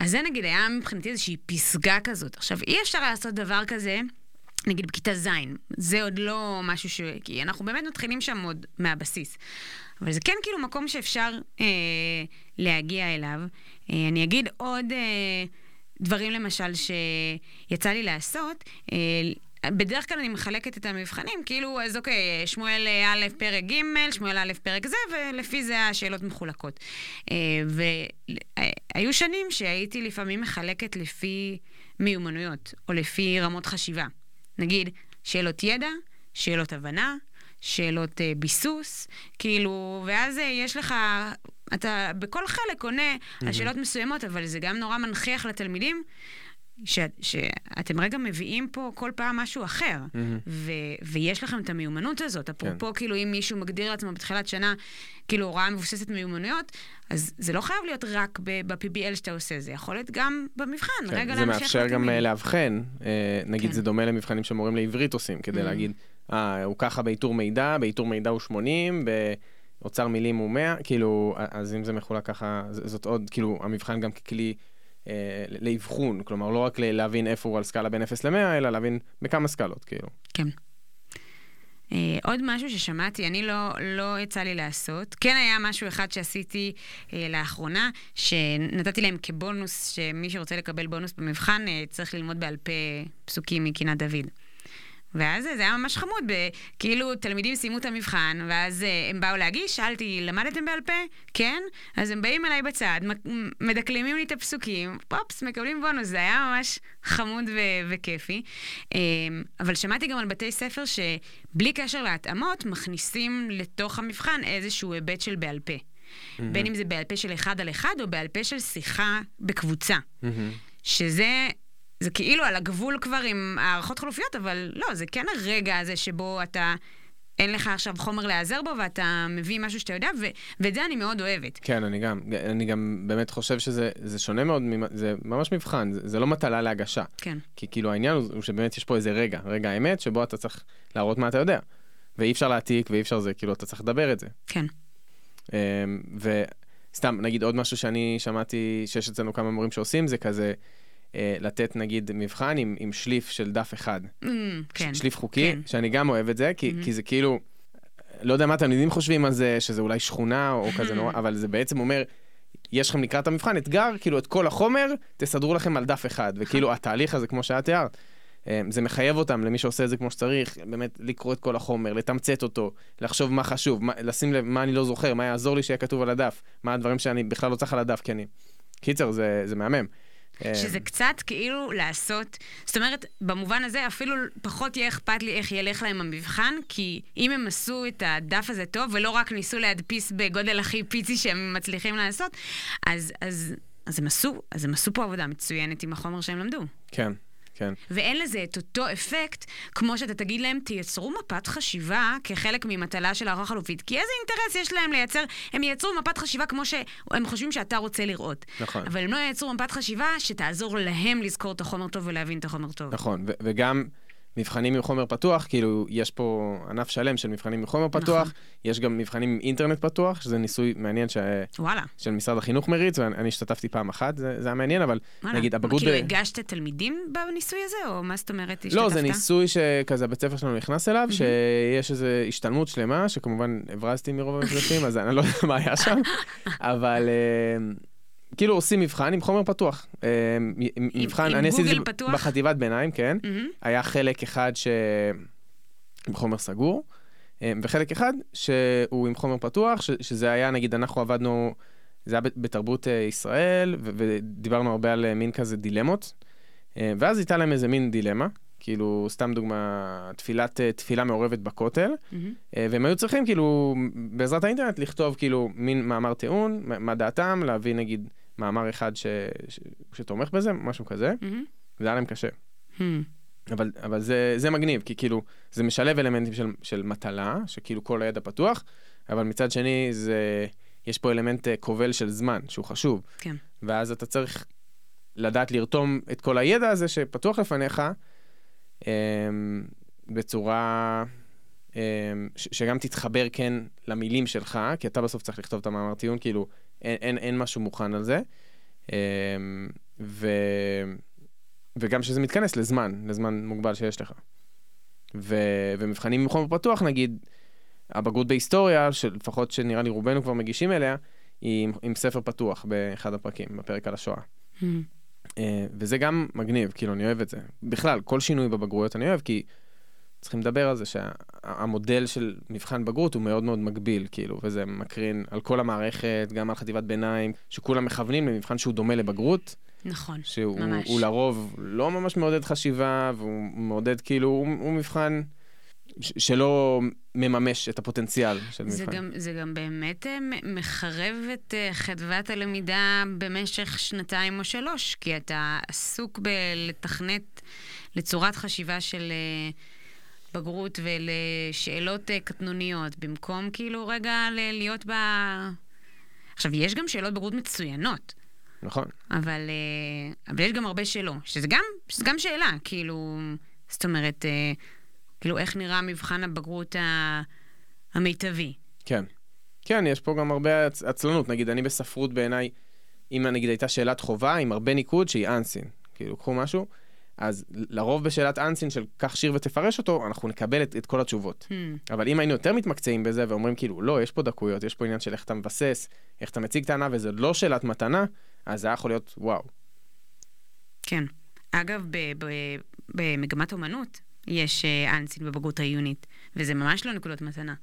אז זה נגיד היה מבחינתי איזושהי פסגה כזאת. עכשיו, אי אפשר לעשות דבר כזה. נגיד בכיתה ז', זה עוד לא משהו ש... כי אנחנו באמת מתחילים שם עוד מהבסיס. אבל זה כן כאילו מקום שאפשר אה, להגיע אליו. אה, אני אגיד עוד אה, דברים למשל שיצא לי לעשות. אה, בדרך כלל אני מחלקת את המבחנים, כאילו, אז אוקיי, שמואל א', פרק ג', שמואל א', פרק זה, ולפי זה השאלות מחולקות. אה, והיו שנים שהייתי לפעמים מחלקת לפי מיומנויות, או לפי רמות חשיבה. נגיד, שאלות ידע, שאלות הבנה, שאלות uh, ביסוס, כאילו, ואז יש לך, אתה בכל חלק עונה mm-hmm. על שאלות מסוימות, אבל זה גם נורא מנכיח לתלמידים ש, שאתם רגע מביאים פה כל פעם משהו אחר, mm-hmm. ו, ויש לכם את המיומנות הזאת. אפרופו, כן. כאילו, אם מישהו מגדיר לעצמו בתחילת שנה, כאילו, הוראה מבוססת מיומנויות, אז זה לא חייב להיות רק ב-PBL שאתה עושה, זה יכול להיות גם במבחן, כן, רגע. זה מאפשר גם uh, לאבחן, uh, נגיד כן. זה דומה למבחנים שמורים לעברית עושים, כדי mm-hmm. להגיד, אה, הוא ככה באיתור מידע, באיתור מידע הוא 80, באוצר מילים הוא 100, כאילו, אז אם זה מחולק ככה, זאת עוד, כאילו, המבחן גם ככלי... אה, לאבחון, כלומר לא רק להבין איפה הוא על סקאלה בין 0 ל-100, אלא להבין בכמה סקאלות, כאילו. כן. Uh, עוד משהו ששמעתי, אני לא, לא יצא לי לעשות. כן היה משהו אחד שעשיתי uh, לאחרונה, שנתתי להם כבונוס, שמי שרוצה לקבל בונוס במבחן uh, צריך ללמוד בעל פה פסוקים מקינת דוד. ואז זה היה ממש חמוד, כאילו תלמידים סיימו את המבחן, ואז אה, הם באו להגיש, שאלתי, למדתם בעל פה? כן? אז הם באים אליי בצד, מדקלמים לי את הפסוקים, פופס, מקבלים בונוס, זה היה ממש חמוד ו- וכיפי. אמ, אבל שמעתי גם על בתי ספר שבלי קשר להתאמות, מכניסים לתוך המבחן איזשהו היבט של בעל פה. Mm-hmm. בין אם זה בעל פה של אחד על אחד, או בעל פה של שיחה בקבוצה. Mm-hmm. שזה זה כאילו על הגבול כבר עם הערכות חלופיות, אבל לא, זה כן הרגע הזה שבו אתה... אין לך עכשיו חומר להיעזר בו, ואתה מביא משהו שאתה יודע, ו- ואת זה אני מאוד אוהבת. כן, אני גם, אני גם באמת חושב שזה שונה מאוד, זה ממש מבחן, זה, זה לא מטלה להגשה. כן. כי כאילו העניין הוא שבאמת יש פה איזה רגע, רגע האמת, שבו אתה צריך להראות מה אתה יודע. ואי אפשר להעתיק, ואי אפשר זה, כאילו, אתה צריך לדבר את זה. כן. אמ, וסתם, נגיד עוד משהו שאני שמעתי שיש אצלנו כמה מורים שעושים, זה כזה... אה, לתת נגיד מבחן עם, עם שליף של דף אחד. Mm, כן. שליף חוקי, כן. שאני גם אוהב את זה, כי, mm-hmm. כי זה כאילו, לא יודע מה התלמידים חושבים על זה, שזה אולי שכונה או כזה נורא, אבל זה בעצם אומר, יש לכם לקראת המבחן אתגר, כאילו את כל החומר, תסדרו לכם על דף אחד, וכאילו התהליך הזה, כמו שאת תיארת, אה, זה מחייב אותם, למי שעושה את זה כמו שצריך, באמת לקרוא את כל החומר, לתמצת אותו, לחשוב מה חשוב, מה, לשים לב מה אני לא זוכר, מה יעזור לי שיהיה כתוב על הדף, מה הדברים שאני בכלל לא צריך על הדף, כי אני... קיצר, זה, זה מהמם. כן. שזה קצת כאילו לעשות, זאת אומרת, במובן הזה אפילו פחות יהיה אכפת לי איך ילך להם המבחן, כי אם הם עשו את הדף הזה טוב, ולא רק ניסו להדפיס בגודל הכי פיצי שהם מצליחים לעשות, אז, אז, אז, הם, עשו, אז הם עשו פה עבודה מצוינת עם החומר שהם למדו. כן. כן. ואין לזה את אותו אפקט, כמו שאתה תגיד להם, תייצרו מפת חשיבה כחלק ממטלה של הערכה חלופית. כי איזה אינטרס יש להם לייצר, הם ייצרו מפת חשיבה כמו שהם חושבים שאתה רוצה לראות. נכון. אבל הם לא ייצרו מפת חשיבה שתעזור להם לזכור את החומר טוב ולהבין את החומר טוב. נכון, וגם... מבחנים עם חומר פתוח, כאילו, יש פה ענף שלם של מבחנים עם חומר פתוח, נכון. יש גם מבחנים עם אינטרנט פתוח, שזה ניסוי מעניין ש... וואלה. של משרד החינוך מריץ, ואני השתתפתי פעם אחת, זה, זה היה מעניין, אבל וואלה. נגיד הבגרות... כאילו, ב... הגשת תלמידים בניסוי הזה, או מה זאת אומרת השתתפת? לא, זה ניסוי שכזה הבית ספר שלנו נכנס אליו, שיש איזו השתלמות שלמה, שכמובן הברזתי מרוב המפגשים, אז אני לא יודע מה היה שם, אבל... כאילו עושים מבחן עם חומר פתוח. אה, מבחן, עם אני עשיתי את זה בחטיבת ביניים, כן. Mm-hmm. היה חלק אחד ש... עם חומר סגור, אה, וחלק אחד שהוא עם חומר פתוח, ש... שזה היה, נגיד, אנחנו עבדנו, זה היה בתרבות אה, ישראל, ו... ודיברנו הרבה על מין כזה דילמות, ואז הייתה להם איזה מין דילמה, כאילו, סתם דוגמה, תפילת, תפילה מעורבת בכותל, mm-hmm. והם היו צריכים, כאילו, בעזרת האינטרנט, לכתוב, כאילו, מין מאמר טיעון, מה דעתם, להביא, נגיד, מאמר אחד ש... ש... שתומך בזה, משהו כזה, mm-hmm. זה היה להם קשה. Mm-hmm. אבל, אבל זה, זה מגניב, כי כאילו, זה משלב אלמנטים של, של מטלה, שכאילו כל הידע פתוח, אבל מצד שני, זה, יש פה אלמנט אה, כובל של זמן, שהוא חשוב. כן. ואז אתה צריך לדעת לרתום את כל הידע הזה שפתוח לפניך, אמ, בצורה אמ, ש, שגם תתחבר כן למילים שלך, כי אתה בסוף צריך לכתוב את המאמר טיעון, כאילו, אין, אין, אין משהו מוכן על זה. אמ, ו, וגם שזה מתכנס לזמן, לזמן מוגבל שיש לך. ו, ומבחנים עם חומר פתוח, נגיד, הבגרות בהיסטוריה, שלפחות שנראה לי רובנו כבר מגישים אליה, היא עם, עם ספר פתוח באחד הפרקים, בפרק על השואה. Mm. Uh, וזה גם מגניב, כאילו, אני אוהב את זה. בכלל, כל שינוי בבגרויות אני אוהב, כי צריכים לדבר על זה שהמודל של מבחן בגרות הוא מאוד מאוד מגביל, כאילו, וזה מקרין על כל המערכת, גם על חטיבת ביניים, שכולם מכוונים למבחן שהוא דומה לבגרות. נכון, שהוא, ממש. שהוא לרוב לא ממש מעודד חשיבה, והוא מעודד, כאילו, הוא, הוא מבחן שלא מממש את הפוטנציאל של זה מבחן. גם, זה גם באמת אה, מחרב את אה, חדוות הלמידה במשך שנתיים או שלוש, כי אתה עסוק בלתכנת לצורת חשיבה של אה, בגרות ולשאלות אה, קטנוניות, במקום כאילו רגע להיות ב... עכשיו, יש גם שאלות בגרות מצוינות. נכון. אבל, אה, אבל יש גם הרבה שלא, שזה גם, שזה גם שאלה, כאילו, זאת אומרת, אה, כאילו, איך נראה מבחן הבגרות המיטבי? כן. כן, יש פה גם הרבה עצ- עצלנות. נגיד, אני בספרות בעיניי, אם נגיד הייתה שאלת חובה עם הרבה ניקוד שהיא אנסין, כאילו, קחו משהו, אז לרוב בשאלת אנסין של קח שיר ותפרש אותו, אנחנו נקבל את, את כל התשובות. Hmm, אבל אם היינו יותר מתמקצעים בזה ואומרים כאילו, לא, יש פה דקויות, יש פה עניין של איך אתה מבסס, איך אתה מציג טענה, וזה לא שאלת מתנה, אז זה היה יכול להיות וואו. כן. אגב, ב- ב- במגמת אומנות יש אה, אנסין בבגרות העיונית, וזה ממש לא נקודות מתנה.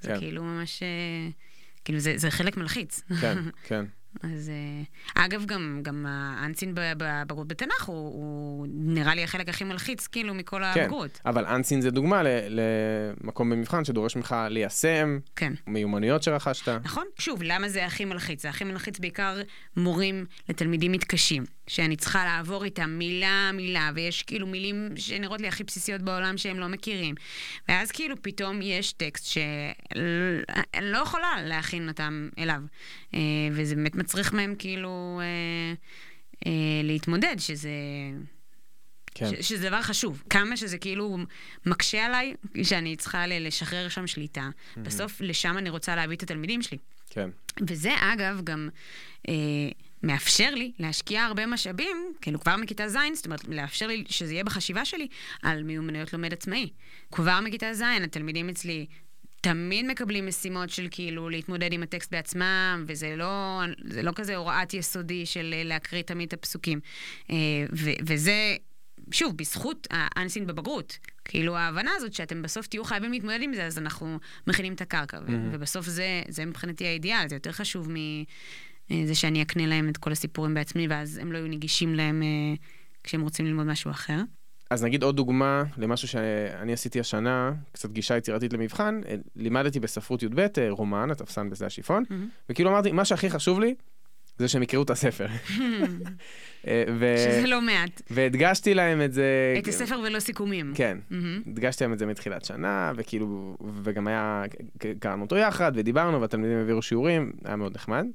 זה כן. כאילו ממש... אה, כאילו, זה, זה חלק מלחיץ. כן, כן. אז אה, אגב, גם, גם האנסין בבגרות בתנ"ך הוא, הוא נראה לי החלק הכי מלחיץ, כאילו, מכל כן, הבגרות. אבל אנסין זה דוגמה ל- למקום במבחן שדורש ממך ליישם כן. מיומנויות שרכשת. נכון? שוב, למה זה הכי מלחיץ? זה הכי מלחיץ בעיקר מורים לתלמידים מתקשים, שאני צריכה לעבור איתם מילה-מילה, ויש כאילו מילים שנראות לי הכי בסיסיות בעולם שהם לא מכירים. ואז כאילו פתאום יש טקסט שאני לא יכולה להכין אותם אליו. אה, וזה באמת מצריך מהם כאילו אה, אה, להתמודד, שזה... כן. ש- שזה דבר חשוב. כמה שזה כאילו מקשה עליי, שאני צריכה לשחרר שם שליטה. בסוף, לשם אני רוצה להביא את התלמידים שלי. כן. וזה, אגב, גם אה, מאפשר לי להשקיע הרבה משאבים, כאילו כבר מכיתה ז', זאת אומרת, לאפשר לי שזה יהיה בחשיבה שלי על מיומנויות לומד עצמאי. כבר מכיתה ז', התלמידים אצלי... תמיד מקבלים משימות של כאילו להתמודד עם הטקסט בעצמם, וזה לא, לא כזה הוראת יסודי של אה, להקריא תמיד את הפסוקים. אה, ו- וזה, שוב, בזכות האנסין בבגרות. כאילו ההבנה הזאת שאתם בסוף תהיו חייבים להתמודד עם זה, אז אנחנו מכינים את הקרקע. ו- ובסוף זה, זה מבחינתי האידיאל, זה יותר חשוב מזה שאני אקנה להם את כל הסיפורים בעצמי, ואז הם לא יהיו נגישים להם אה, כשהם רוצים ללמוד משהו אחר. אז נגיד עוד דוגמה למשהו שאני עשיתי השנה, קצת גישה יצירתית למבחן, אה, לימדתי בספרות י"ב אה, רומן, התפסן בזה השיפון, וכאילו אמרתי, מה שהכי חשוב לי, זה שהם יקראו את הספר. אה, ו- שזה לא מעט. והדגשתי להם את זה... את הספר ולא סיכומים. כן, מהמם. הדגשתי להם את זה מתחילת שנה, וכאילו, וגם היה, קראנו אותו יחד, ודיברנו, והתלמידים העבירו שיעורים, היה מאוד נחמד.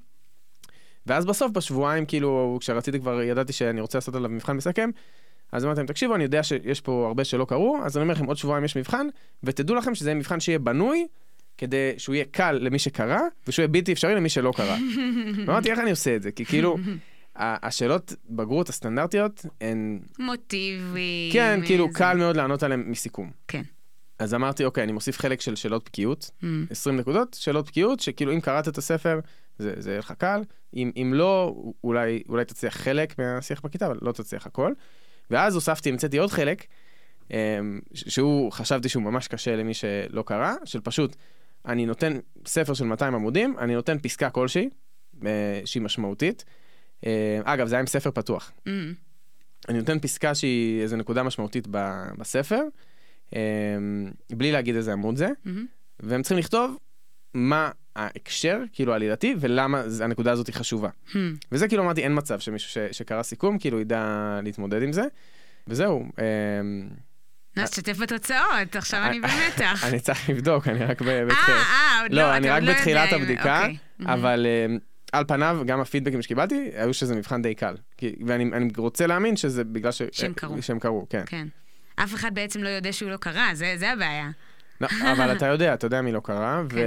ואז בסוף, בשבועיים, כאילו, כשרציתי כבר, ידעתי שאני רוצה לעשות עליו מבחן מסכם, אז אמרתי להם, תקשיבו, אני יודע שיש פה הרבה שלא קראו, אז אני אומר לכם, עוד שבועיים יש מבחן, ותדעו לכם שזה מבחן שיהיה בנוי, כדי שהוא יהיה קל למי שקרא, ושהוא יהיה בלתי אפשרי למי שלא קרא. ואמרתי, איך אני עושה את זה? כי כאילו, השאלות בגרות הסטנדרטיות הן, מוטיבים. כן, כאילו, זה- קל מאוד לענות עליהן מסיכום. כן. אז אמרתי, אוקיי, אני מוסיף חלק של שאלות בקיאות, Mm. 20 נקודות, שאלות בקיאות, שכאילו אם קראת את הספר, זה, זה יהיה לך קל, אם, אם לא, אולי, אולי תצליח חלק מהשיח בכיתה, אבל לא תצליח הכל. ואז הוספתי, המצאתי עוד חלק, אמ, שהוא, חשבתי שהוא ממש קשה למי שלא קרא, של פשוט, אני נותן ספר של 200 עמודים, אני נותן פסקה כלשהי, אה, שהיא משמעותית. אה, אגב, זה היה עם ספר פתוח. Mm. אני נותן פסקה שהיא איזו נקודה משמעותית בספר, אמ, בלי להגיד איזה עמוד זה, מהמם. והם צריכים לכתוב מה ההקשר, כאילו העלילתי, ולמה הנקודה הזאת היא חשובה. Hmm. וזה כאילו אמרתי, אין מצב שמישהו ש- שקרא סיכום, כאילו ידע להתמודד עם זה. וזהו, אמ, אז תשתף בתוצאות, עכשיו אני במתח. אני צריך לבדוק, אני רק ב... אה, בתחילה. אה, עוד לא, לא, אני רק לא בתחילת הבדיקה, אוקיי. אבל אמ, על פניו, גם הפידבקים שקיבלתי, היו שזה מבחן די קל. ואני אני רוצה להאמין שזה בגלל ש... שהם קראו. שהם קראו, כן. כן. אף אחד בעצם לא יודע שהוא לא קרא, זה הבעיה. לא, אבל אתה יודע, אתה יודע מי לא קרא, ו...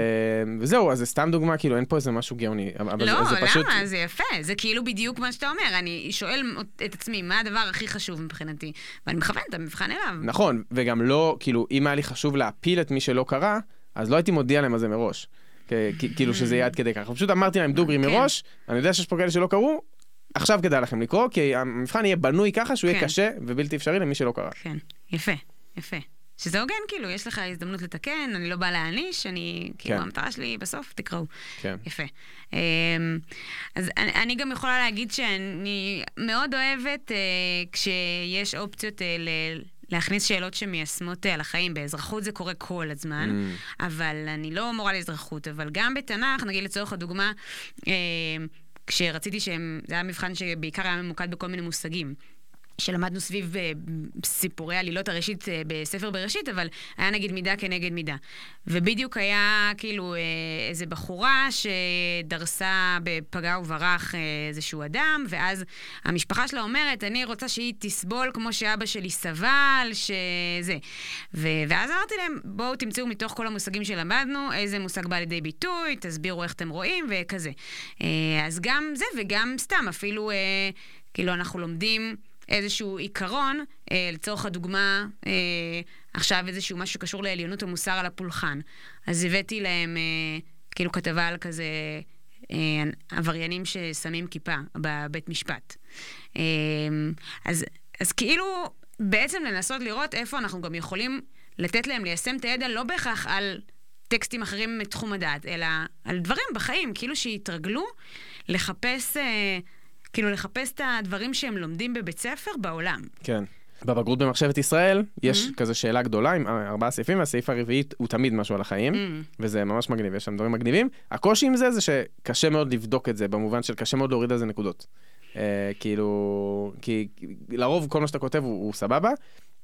וזהו, אז זה סתם דוגמה, כאילו אין פה איזה משהו גאוני. אבל כן. לא, זה, זה פשוט... למה? זה יפה. זה כאילו בדיוק מה שאתה אומר. אני שואל את עצמי, מה הדבר הכי חשוב מבחינתי? ואני מכוונת את המבחן אליו. נכון, וגם לא, כאילו, אם היה לי חשוב להפיל את מי שלא קרא, אז לא הייתי מודיע להם על זה מראש. כאילו שזה יהיה עד כדי ככה. פשוט אמרתי להם דוגרי כן. מראש, אני יודע שיש פה כאלה שלא קראו, עכשיו כדאי לכם לקרוא, כי המבחן יהיה בנוי ככה שהוא יהיה כן. קשה ובלתי אפשרי למי שלא קרא. כן, יפה, יפה. שזה הוגן, כאילו, יש לך הזדמנות לתקן, אני לא באה להעניש, אני, כאילו, כן. המטרה שלי בסוף, תקראו. כן. יפה. אמ, אז אני, אני גם יכולה להגיד שאני מאוד אוהבת אה, כשיש אופציות אה, ל, להכניס שאלות שמיישמות על החיים. באזרחות זה קורה כל הזמן, mm. אבל אני לא מורה לאזרחות, אבל גם בתנ"ך, נגיד לצורך הדוגמה, אה, כשרציתי שהם, זה היה מבחן שבעיקר היה ממוקד בכל מיני מושגים. שלמדנו סביב אה, סיפורי עלילות הראשית אה, בספר בראשית, אבל היה נגיד מידה כנגד מידה. ובדיוק היה כאילו אה, איזה בחורה שדרסה בפגע וברח איזשהו אדם, ואז המשפחה שלה אומרת, אני רוצה שהיא תסבול כמו שאבא שלי סבל, שזה. ו- ואז אמרתי להם, בואו תמצאו מתוך כל המושגים שלמדנו, איזה מושג בא לידי ביטוי, תסבירו איך אתם רואים, וכזה. אז גם זה, וגם סתם, אפילו, כאילו, אנחנו לומדים... איזשהו עיקרון, אה, לצורך הדוגמה, אה, עכשיו איזשהו משהו שקשור לעליונות המוסר על הפולחן. אז הבאתי להם אה, כאילו כתבה על כזה אה, עבריינים ששמים כיפה בבית משפט. אה, אז, אז כאילו, בעצם לנסות לראות איפה אנחנו גם יכולים לתת להם ליישם את הידע לא בהכרח על טקסטים אחרים מתחום הדעת, אלא על דברים בחיים, כאילו שיתרגלו לחפש... אה, כאילו לחפש את הדברים שהם לומדים בבית ספר בעולם. כן. בבגרות במחשבת ישראל יש mm-hmm. כזה שאלה גדולה עם ארבעה סעיפים, והסעיף הרביעי הוא תמיד משהו על החיים, mm-hmm. וזה ממש מגניב, יש שם דברים מגניבים. הקושי עם זה זה שקשה מאוד לבדוק את זה, במובן של קשה מאוד להוריד על זה נקודות. אה, כאילו, כי לרוב כל מה שאתה כותב הוא, הוא סבבה,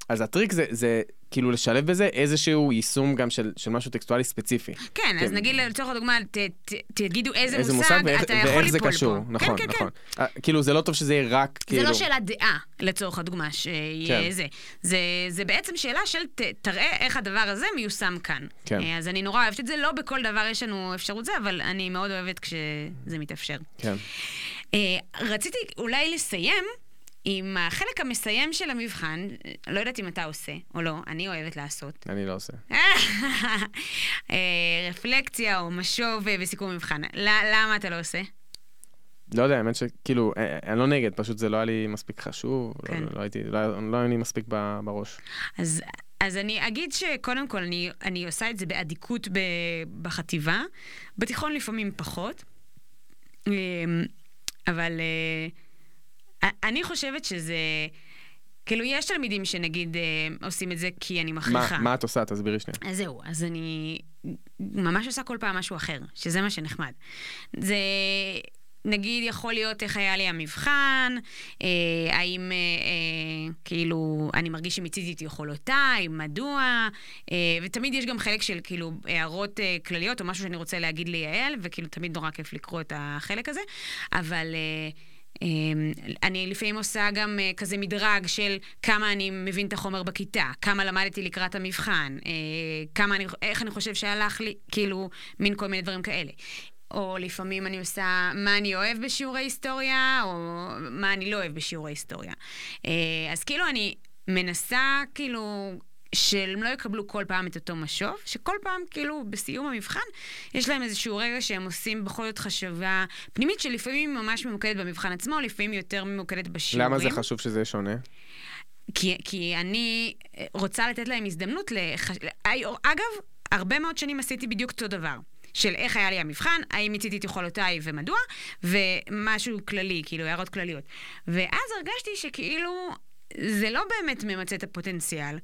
אז הטריק זה, זה כאילו לשלב בזה איזשהו יישום גם של, של משהו טקסטואלי ספציפי. כן, כן. אז נגיד לצורך הדוגמה, ת, ת, תגידו איזה, איזה מושג, מושג ואיך, אתה יכול. ואיך זה קשור, פה. נכון, כן, כן, נכון. כן. כאילו זה לא טוב שזה יהיה רק, זה כאילו... זה לא שאלה דעה, לצורך הדוגמה, שיהיה כן. זה. זה. זה בעצם שאלה של ת, תראה איך הדבר הזה מיושם כאן. כן. אה, אז אני נורא אוהבת את זה, לא בכל דבר יש לנו אפשרות זה, אבל אני מאוד אוהבת כשזה מתאפשר. כן. אה, רציתי אולי לסיים. עם החלק המסיים של המבחן, לא יודעת אם אתה עושה או לא, אני אוהבת לעשות. אני לא עושה. אה, רפלקציה או משוב אה, בסיכום מבחן. למה אתה לא עושה? לא יודע, האמת שכאילו, אה, אני לא נגד, פשוט זה לא היה לי מספיק חשוב, לא, כן. לא, לא הייתי, לא, לא היה לי מספיק בראש. אז, אז אני אגיד שקודם כל, אני, אני עושה את זה באדיקות בחטיבה, בתיכון לפעמים פחות, אבל... אני חושבת שזה... כאילו, יש תלמידים שנגיד אה, עושים את זה כי אני מכריחה. מה, מה את עושה? תסבירי שנייה. אז זהו, אז אני ממש עושה כל פעם משהו אחר, שזה מה שנחמד. זה... נגיד יכול להיות איך היה לי המבחן, אה, האם אה, אה, כאילו אני מרגיש שמיציתי את יכולותיי, מדוע, אה, ותמיד יש גם חלק של כאילו הערות אה, כלליות או משהו שאני רוצה להגיד ליעל, וכאילו תמיד נורא כיף לקרוא את החלק הזה, אבל... אה, אמ, אני לפעמים עושה גם אה, כזה מדרג של כמה אני מבין את החומר בכיתה, כמה למדתי לקראת המבחן, אה, כמה אני, איך אני חושב שהלך לי, כאילו, מין כל מיני דברים כאלה. או לפעמים אני עושה מה אני אוהב בשיעורי היסטוריה, או מה אני לא אוהב בשיעורי היסטוריה. אה, אז כאילו אני מנסה, כאילו, שהם לא יקבלו כל פעם את אותו משוב, שכל פעם, כאילו, בסיום המבחן, יש להם איזשהו רגע שהם עושים בכל זאת חשבה פנימית, שלפעמים היא ממש ממוקדת במבחן עצמו, לפעמים יותר ממוקדת בשיעורים. למה זה חשוב שזה יהיה שונה? כי, כי אני רוצה לתת להם הזדמנות לח... אגב, הרבה מאוד שנים עשיתי בדיוק אותו דבר. של איך היה לי המבחן, האם מיציתי את יכולותיי ומדוע, ומשהו כללי, כאילו הערות כלליות. ואז הרגשתי שכאילו זה לא באמת ממצה את הפוטנציאל.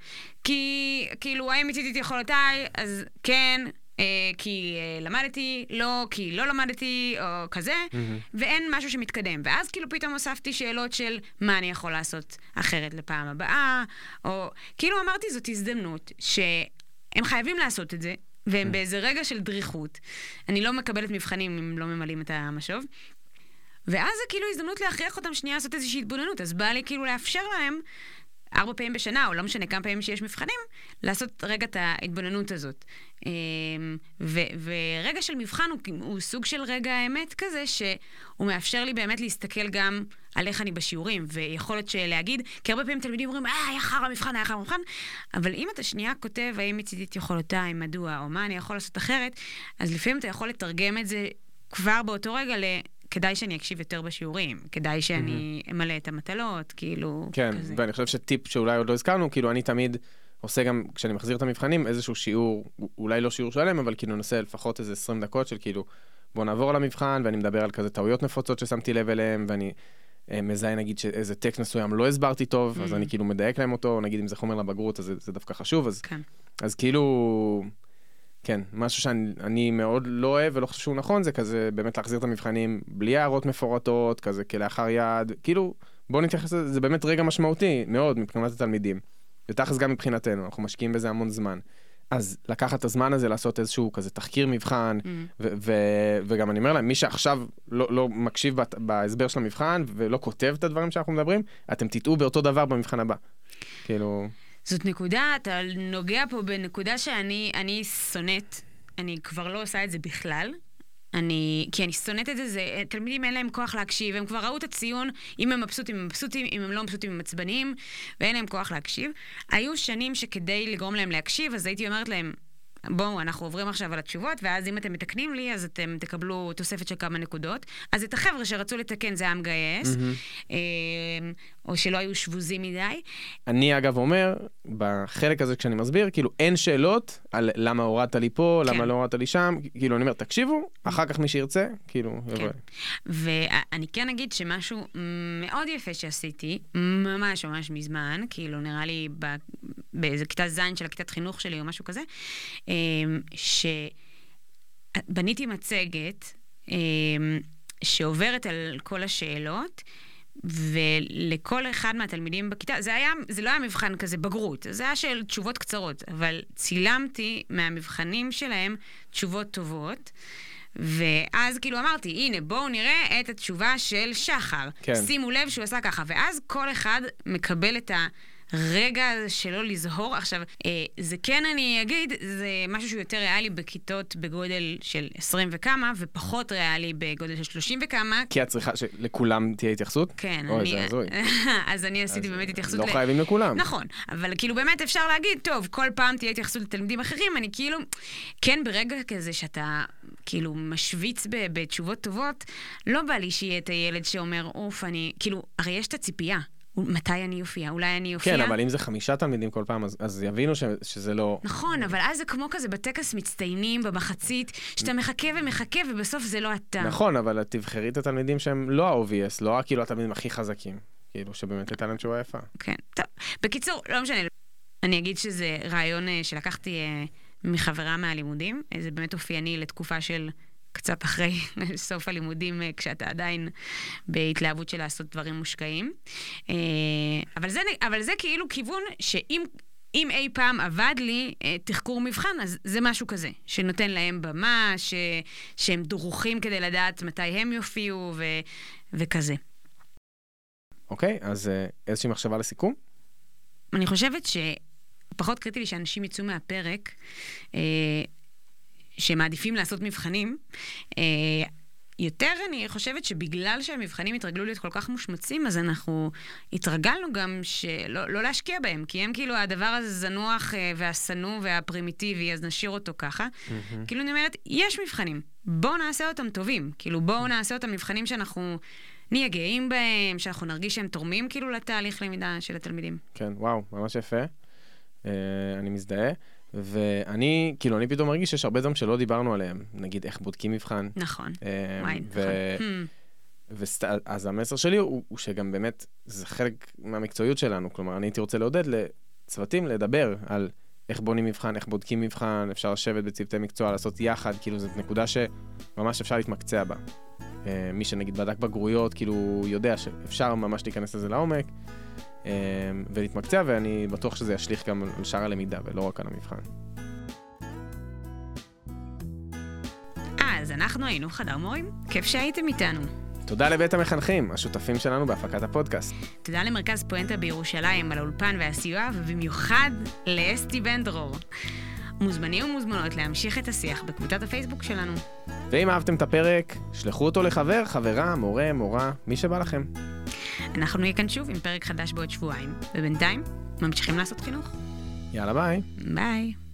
כי, כאילו, האם מיציתי את יכולותיי? אז כן, אה, כי אה, למדתי, לא, כי לא למדתי, או כזה, mm-hmm. ואין משהו שמתקדם. ואז כאילו פתאום הוספתי שאלות של מה אני יכול לעשות אחרת לפעם הבאה, או כאילו אמרתי, זאת הזדמנות שהם חייבים לעשות את זה, והם mm-hmm. באיזה רגע של דריכות. אני לא מקבלת מבחנים אם לא ממלאים את המשוב. ואז זה כאילו הזדמנות להכריח אותם שנייה לעשות איזושהי התבוננות. אז בא לי כאילו לאפשר להם ארבע פעמים בשנה, או לא משנה כמה פעמים שיש מבחנים, לעשות רגע את ההתבוננות הזאת. אמ, ו- ורגע של מבחן הוא, הוא סוג של רגע האמת כזה, שהוא מאפשר לי באמת להסתכל גם על איך אני בשיעורים, ויכול להיות להגיד, כי הרבה פעמים תלמידים אומרים, אה, היה חרא מבחן, היה חרא מבחן, אבל אם אתה שנייה כותב, האם מצידי את יכולותיי, מדוע, או מה אני יכול לעשות אחרת, אז לפעמים אתה יכול לתרגם את זה כבר באותו רגע ל... כדאי שאני אקשיב יותר בשיעורים, כדאי שאני אמלא את המטלות, כאילו, כן, כזה. ואני חושב שטיפ שאולי עוד לא הזכרנו, כאילו, אני תמיד עושה גם, כשאני מחזיר את המבחנים, איזשהו שיעור, אולי לא שיעור שלם, אבל כאילו נעשה לפחות איזה 20 דקות של כאילו, בוא נעבור על המבחן, ואני מדבר על כזה טעויות נפוצות ששמתי לב אליהם, ואני אה, מזהה נגיד שאיזה טקסט מסוים לא הסברתי טוב, mm. אז אני כאילו מדייק להם אותו, נגיד אם זה חומר לבגרות, אז זה, זה דווקא חשוב, אז, כן. אז כאילו, כן, משהו שאני מאוד לא אוהב ולא חושב שהוא נכון, זה כזה באמת להחזיר את המבחנים בלי הערות מפורטות, כזה כלאחר יד, כאילו, בואו נתייחס לזה, זה באמת רגע משמעותי מאוד מבחינת התלמידים. ותכלס גם מבחינתנו, אנחנו משקיעים בזה המון זמן. אז לקחת את הזמן הזה לעשות איזשהו כזה תחקיר מבחן, mm. ו- ו- וגם אני אומר להם, מי שעכשיו לא, לא מקשיב בהסבר של המבחן ולא כותב את הדברים שאנחנו מדברים, אתם תטעו באותו דבר במבחן הבא. כאילו... זאת נקודה, אתה נוגע פה בנקודה שאני שונאת, אני כבר לא עושה את זה בכלל. אני, כי אני שונאת את זה, זה, תלמידים אין להם כוח להקשיב, הם כבר ראו את הציון, אם הם מבסוטים הם מבסוטים, אם הם לא מבסוטים הם עצבניים, ואין להם כוח להקשיב. היו שנים שכדי לגרום להם להקשיב, אז הייתי אומרת להם, בואו, אנחנו עוברים עכשיו על התשובות, ואז אם אתם מתקנים לי, אז אתם תקבלו תוספת של כמה נקודות. אז את החבר'ה שרצו לתקן זה היה מגייס, mm-hmm. או שלא היו שבוזים מדי. אני אגב אומר, בחלק הזה כשאני מסביר, כאילו אין שאלות על למה הורדת לי פה, כן. למה לא הורדת לי שם, כאילו אני אומר, תקשיבו, אחר כך מי שירצה, כאילו, כן. יבוא. ואני כן אגיד שמשהו מאוד יפה שעשיתי, ממש ממש מזמן, כאילו נראה לי באיזה כיתה ז' של הכיתת חינוך שלי או משהו כזה, אמ, שבניתי מצגת אמ, שעוברת על כל השאלות. ולכל אחד מהתלמידים בכיתה, זה היה, זה לא היה מבחן כזה בגרות, זה היה של תשובות קצרות, אבל צילמתי מהמבחנים שלהם תשובות טובות. ואז כאילו אמרתי, הנה, בואו נראה את התשובה של שחר. כן. שימו לב שהוא עשה ככה. ואז כל אחד מקבל את ה... רגע שלא לזהור. עכשיו, אה, זה כן, אני אגיד, זה משהו שהוא יותר ריאלי בכיתות בגודל של 20 וכמה, ופחות ריאלי בגודל של 30 וכמה. כי את צריכה שלכולם תהיה התייחסות? כן. אוי, אני... זה הזוי. אז אני עשיתי אז באמת התייחסות... לא ל... חייבים לכולם. נכון, אבל כאילו באמת אפשר להגיד, טוב, כל פעם תהיה התייחסות לתלמידים אחרים, אני כאילו, כן, ברגע כזה שאתה כאילו משוויץ בתשובות טובות, לא בא לי שיהיה את הילד שאומר, אוף, אני, כאילו, הרי יש את הציפייה. מתי אני אופיע? אולי אני אופיע? כן, אבל אם זה חמישה תלמידים כל פעם, אז, אז יבינו ש, שזה לא... נכון, אבל אז זה כמו כזה בטקס מצטיינים במחצית, שאתה מחכה ומחכה ובסוף זה לא אתה. נכון, אבל תבחרי את התלמידים שהם לא ה-OVS, לא כאילו התלמידים הכי חזקים. כאילו, שבאמת הייתה להם תשובה יפה. כן, טוב. בקיצור, לא משנה. אני אגיד שזה רעיון אה, שלקחתי אה, מחברה מהלימודים. אה, זה באמת אופייני לתקופה של קצת אחרי סוף הלימודים, אה, כשאתה עדיין בהתלהבות של לעשות דברים מושקעים. אה, אבל זה, אבל זה כאילו כיוון שאם... אם אי פעם עבד לי אה, תחקור מבחן, אז זה משהו כזה, שנותן להם במה, ש, שהם דרוכים כדי לדעת מתי הם יופיעו ו, וכזה. אוקיי, okay, אז איזושהי מחשבה לסיכום? אני חושבת שפחות קריטי לי שאנשים יצאו מהפרק שמעדיפים לעשות מבחנים. אה, יותר אני חושבת שבגלל שהמבחנים התרגלו להיות כל כך מושמצים, אז אנחנו התרגלנו גם שלא לא להשקיע בהם, כי הם כאילו הדבר הזה זנוח אה, והשנוא והפרימיטיבי, אז נשאיר אותו ככה. Mm-hmm. כאילו אני אומרת, יש מבחנים, בואו נעשה אותם טובים. כאילו בואו mm-hmm. נעשה אותם מבחנים שאנחנו נהיה גאים בהם, שאנחנו נרגיש שהם תורמים כאילו לתהליך למידה של התלמידים. כן, וואו, ממש יפה. Uh, אני מזדהה. ואני, כאילו, אני פתאום מרגיש שיש הרבה דברים שלא דיברנו עליהם. נגיד, איך בודקים מבחן. נכון, אה, וואי, נכון. וסת... אז המסר שלי הוא, הוא שגם באמת, זה חלק מהמקצועיות שלנו. כלומר, אני הייתי רוצה לעודד לצוותים לדבר על איך בונים מבחן, איך בודקים מבחן, אפשר לשבת בצוותי מקצוע, לעשות יחד, כאילו, זאת נקודה שממש אפשר להתמקצע בה. אה, מי שנגיד בדק בגרויות, כאילו, יודע שאפשר ממש להיכנס לזה לעומק. אמ, ולהתמקצע, ואני בטוח שזה ישליך גם על שאר הלמידה ולא רק על המבחן. אז אנחנו היינו חדר מורים, כיף שהייתם איתנו. תודה לבית המחנכים, השותפים שלנו בהפקת הפודקאסט. תודה למרכז פואנטה בירושלים על האולפן והסיוע, ובמיוחד לאסתי בן דרור. מוזמנים ומוזמנות להמשיך את השיח בקבוצת הפייסבוק שלנו. ואם אהבתם את הפרק, שלחו אותו לחבר, חברה, מורה, מורה, מי שבא לכם. אנחנו נהיה כאן שוב עם פרק חדש בעוד שבועיים, ובינתיים ממשיכים לעשות חינוך. יאללה ביי. ביי.